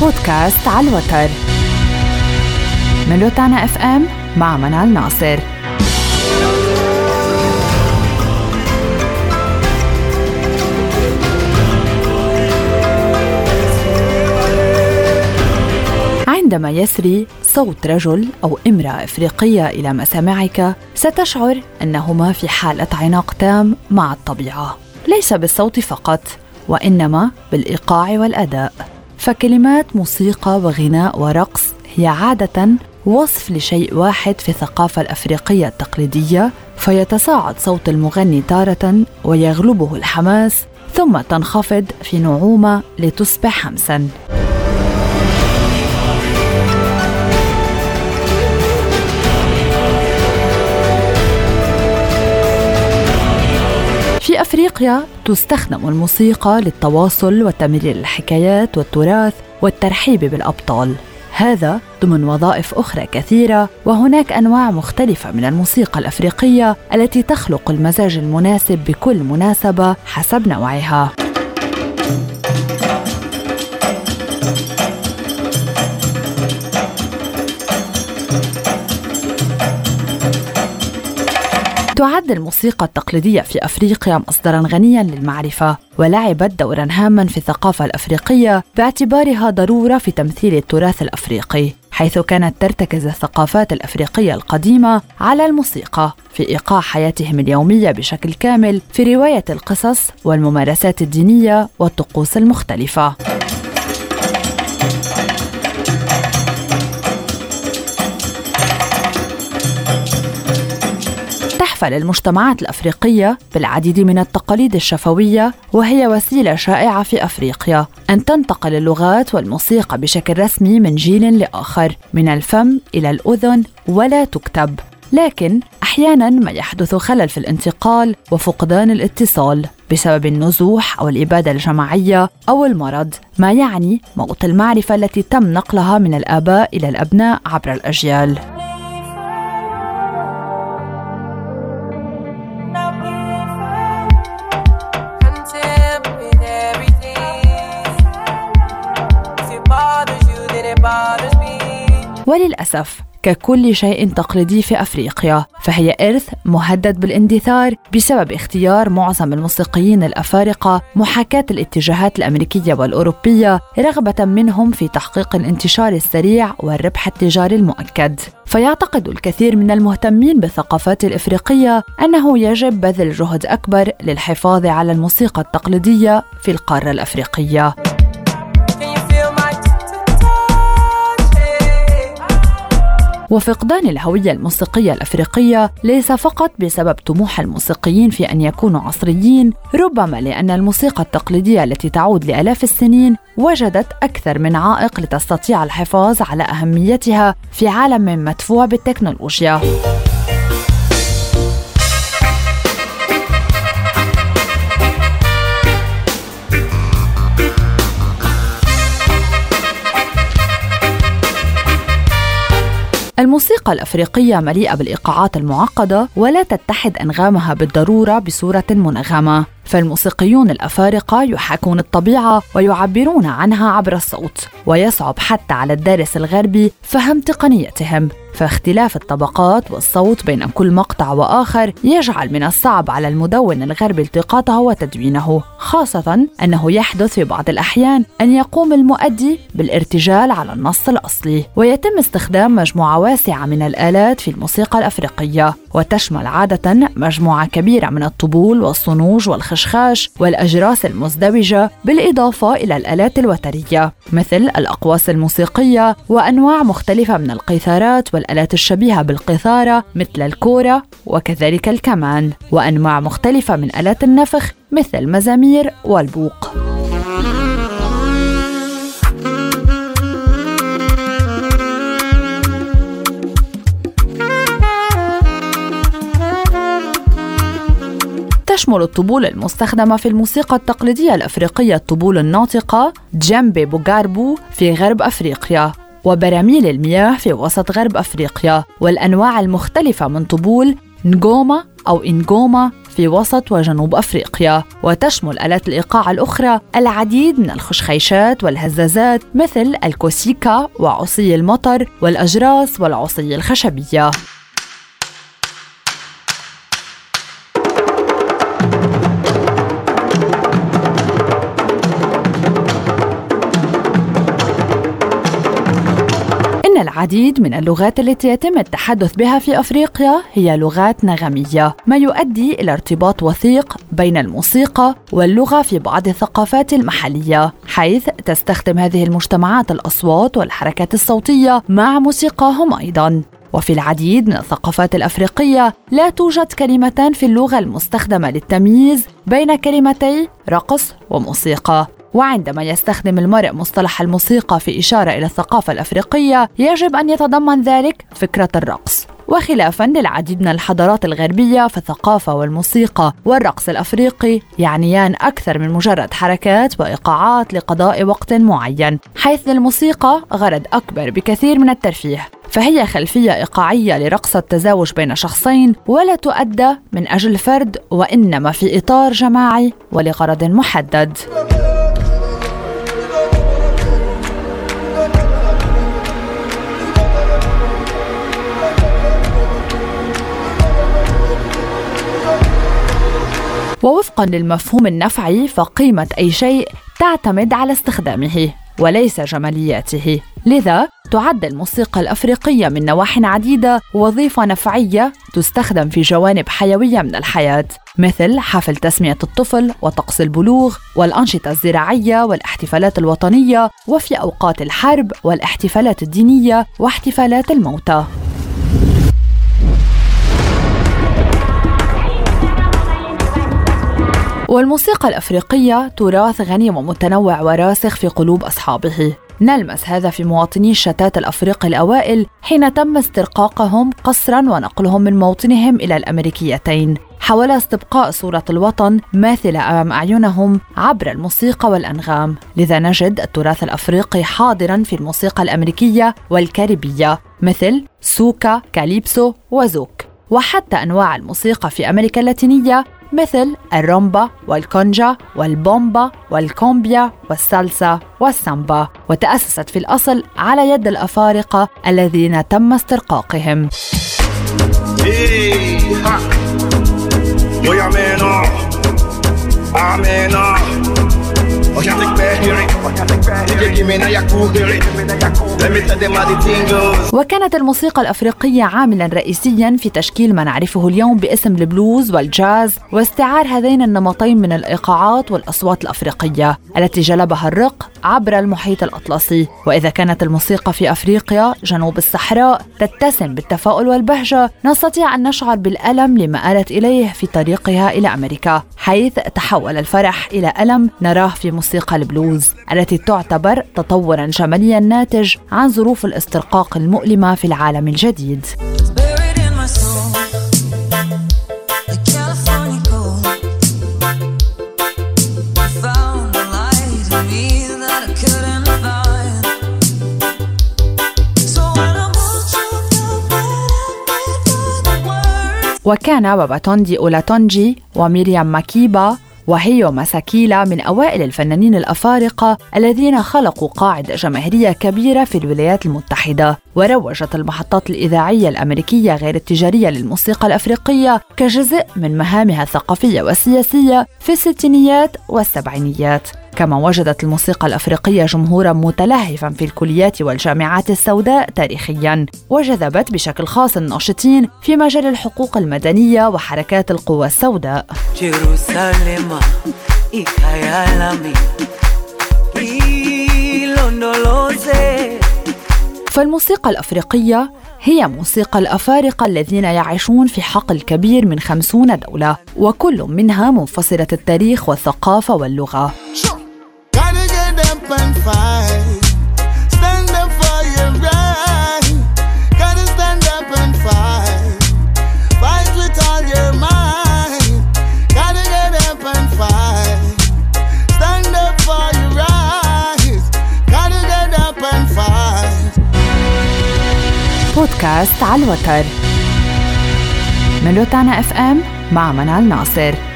بودكاست على الوتر. من روتانا اف ام مع منال ناصر. عندما يسري صوت رجل أو امرأة أفريقية إلى مسامعك ستشعر أنهما في حالة عناق تام مع الطبيعة. ليس بالصوت فقط وإنما بالإيقاع والأداء. فكلمات موسيقى وغناء ورقص هي عادة وصف لشيء واحد في الثقافة الأفريقية التقليدية فيتصاعد صوت المغني تارة ويغلبه الحماس ثم تنخفض في نعومة لتصبح همسا أفريقيا تستخدم الموسيقى للتواصل وتمرير الحكايات والتراث والترحيب بالأبطال. هذا ضمن وظائف أخرى كثيرة وهناك أنواع مختلفة من الموسيقى الأفريقية التي تخلق المزاج المناسب بكل مناسبة حسب نوعها. الموسيقى التقليدية في أفريقيا مصدرا غنيا للمعرفة ولعبت دورا هاما في الثقافة الأفريقية باعتبارها ضرورة في تمثيل التراث الأفريقي حيث كانت ترتكز الثقافات الأفريقية القديمة على الموسيقى في إيقاع حياتهم اليومية بشكل كامل في رواية القصص والممارسات الدينية والطقوس المختلفة. تحفل المجتمعات الأفريقية بالعديد من التقاليد الشفوية وهي وسيلة شائعة في أفريقيا أن تنتقل اللغات والموسيقى بشكل رسمي من جيل لآخر من الفم إلى الأذن ولا تكتب. لكن أحيانا ما يحدث خلل في الانتقال وفقدان الاتصال بسبب النزوح أو الإبادة الجماعية أو المرض ما يعني موت المعرفة التي تم نقلها من الآباء إلى الأبناء عبر الأجيال. وللأسف ككل شيء تقليدي في أفريقيا فهي إرث مهدد بالاندثار بسبب اختيار معظم الموسيقيين الأفارقة محاكاة الاتجاهات الأمريكية والأوروبية رغبة منهم في تحقيق الانتشار السريع والربح التجاري المؤكد. فيعتقد الكثير من المهتمين بالثقافات الإفريقية أنه يجب بذل جهد أكبر للحفاظ على الموسيقى التقليدية في القارة الأفريقية. وفقدان الهوية الموسيقية الأفريقية ليس فقط بسبب طموح الموسيقيين في أن يكونوا عصريين، ربما لأن الموسيقى التقليدية التي تعود لآلاف السنين وجدت أكثر من عائق لتستطيع الحفاظ على أهميتها في عالم مدفوع بالتكنولوجيا. الموسيقى الأفريقية مليئة بالإيقاعات المعقدة ولا تتحد أنغامها بالضرورة بصورة منغمة. فالموسيقيون الأفارقة يحاكون الطبيعة ويعبرون عنها عبر الصوت ويصعب حتى على الدارس الغربي فهم تقنيتهم. فاختلاف الطبقات والصوت بين كل مقطع وآخر يجعل من الصعب على المدون الغربي التقاطه وتدوينه خاصة أنه يحدث في بعض الأحيان أن يقوم المؤدي بالارتجال على النص الأصلي ويتم استخدام مجموعة واسعة من الآلات في الموسيقى الأفريقية. وتشمل عادة مجموعة كبيرة من الطبول والصنوج والخشخاش والأجراس المزدوجة بالإضافة إلى الآلات الوترية مثل الأقواس الموسيقية وأنواع مختلفة من القيثارات والآلات الشبيهة بالقيثارة مثل الكورة وكذلك الكمان وأنواع مختلفة من آلات النفخ مثل المزامير والبوق. تشمل الطبول المستخدمة في الموسيقى التقليدية الأفريقية الطبول الناطقة جنبي بوغاربو في غرب أفريقيا وبراميل المياه في وسط غرب أفريقيا والأنواع المختلفة من طبول نجوما أو إنجوما في وسط وجنوب أفريقيا. وتشمل آلات الإيقاع الأخرى العديد من الخشخيشات والهزازات مثل الكوسيكا وعصي المطر والأجراس والعصي الخشبية. العديد من اللغات التي يتم التحدث بها في أفريقيا هي لغات نغمية، ما يؤدي إلى ارتباط وثيق بين الموسيقى واللغة في بعض الثقافات المحلية، حيث تستخدم هذه المجتمعات الأصوات والحركات الصوتية مع موسيقاهم أيضا. وفي العديد من الثقافات الأفريقية لا توجد كلمتان في اللغة المستخدمة للتمييز بين كلمتي رقص وموسيقى وعندما يستخدم المرء مصطلح الموسيقى في إشارة إلى الثقافة الأفريقية يجب أن يتضمن ذلك فكرة الرقص وخلافا للعديد من الحضارات الغربية فالثقافة والموسيقى والرقص الأفريقي يعنيان أكثر من مجرد حركات وإيقاعات لقضاء وقت معين حيث للموسيقى غرض أكبر بكثير من الترفيه فهي خلفية إيقاعية لرقص التزاوج بين شخصين ولا تؤدى من أجل فرد وإنما في إطار جماعي ولغرض محدد. ووفقا للمفهوم النفعي فقيمة أي شيء تعتمد على استخدامه وليس جمالياته. لذا تعد الموسيقى الأفريقية من نواح عديدة وظيفة نفعية تستخدم في جوانب حيوية من الحياة مثل حفل تسمية الطفل وطقس البلوغ والأنشطة الزراعية والاحتفالات الوطنية وفي أوقات الحرب والاحتفالات الدينية واحتفالات الموتى. والموسيقى الأفريقية تراث غني ومتنوع وراسخ في قلوب أصحابه. نلمس هذا في مواطني الشتات الأفريقي الأوائل حين تم استرقاقهم قسرا ونقلهم من موطنهم إلى الأمريكيتين. حاول استبقاء صورة الوطن ماثلة أمام أعينهم عبر الموسيقى والأنغام. لذا نجد التراث الأفريقي حاضرا في الموسيقى الأمريكية والكاريبية مثل سوكا، كاليبسو وزوك. وحتى أنواع الموسيقى في أمريكا اللاتينية مثل الرومبا والكونجا والبومبا والكومبيا والسالسا والسامبا وتأسست في الأصل على يد الأفارقة الذين تم استرقاقهم. وكانت الموسيقى الأفريقية عاملا رئيسيا في تشكيل ما نعرفه اليوم باسم البلوز والجاز واستعار هذين النمطين من الإيقاعات والأصوات الأفريقية التي جلبها الرق عبر المحيط الأطلسي. وإذا كانت الموسيقى في أفريقيا جنوب الصحراء تتسم بالتفاؤل والبهجة نستطيع أن نشعر بالألم لما آلت إليه في طريقها إلى أمريكا حيث تحول الفرح إلى ألم نراه في موسيقى البلوز التي تعتبر تطورا جماليا ناتج عن ظروف الاسترقاق المؤلمة في العالم الجديد. وكان باباتوندي أولاتونجي وميريام ماكيبا وهيو ماساكيلا من أوائل الفنانين الأفارقة الذين خلقوا قاعدة جماهيرية كبيرة في الولايات المتحدة. وروجت المحطات الإذاعية الأمريكية غير التجارية للموسيقى الأفريقية كجزء من مهامها الثقافية والسياسية في الستينيات والسبعينيات. كما وجدت الموسيقى الأفريقية جمهورا متلهفا في الكليات والجامعات السوداء تاريخيا. وجذبت بشكل خاص الناشطين في مجال الحقوق المدنية وحركات القوى السوداء. فالموسيقى الأفريقية هي موسيقى الأفارقة الذين يعيشون في حقل كبير من خمسون دولة وكل منها منفصلة التاريخ والثقافة واللغة. Fight. Stand up for your right. Gotta stand up and fight. Fight with all your might. Gotta get up and fight. Stand up for your right. Gotta get up and fight. بودكاست على الوتر من روتانا اف ام مع منال ناصر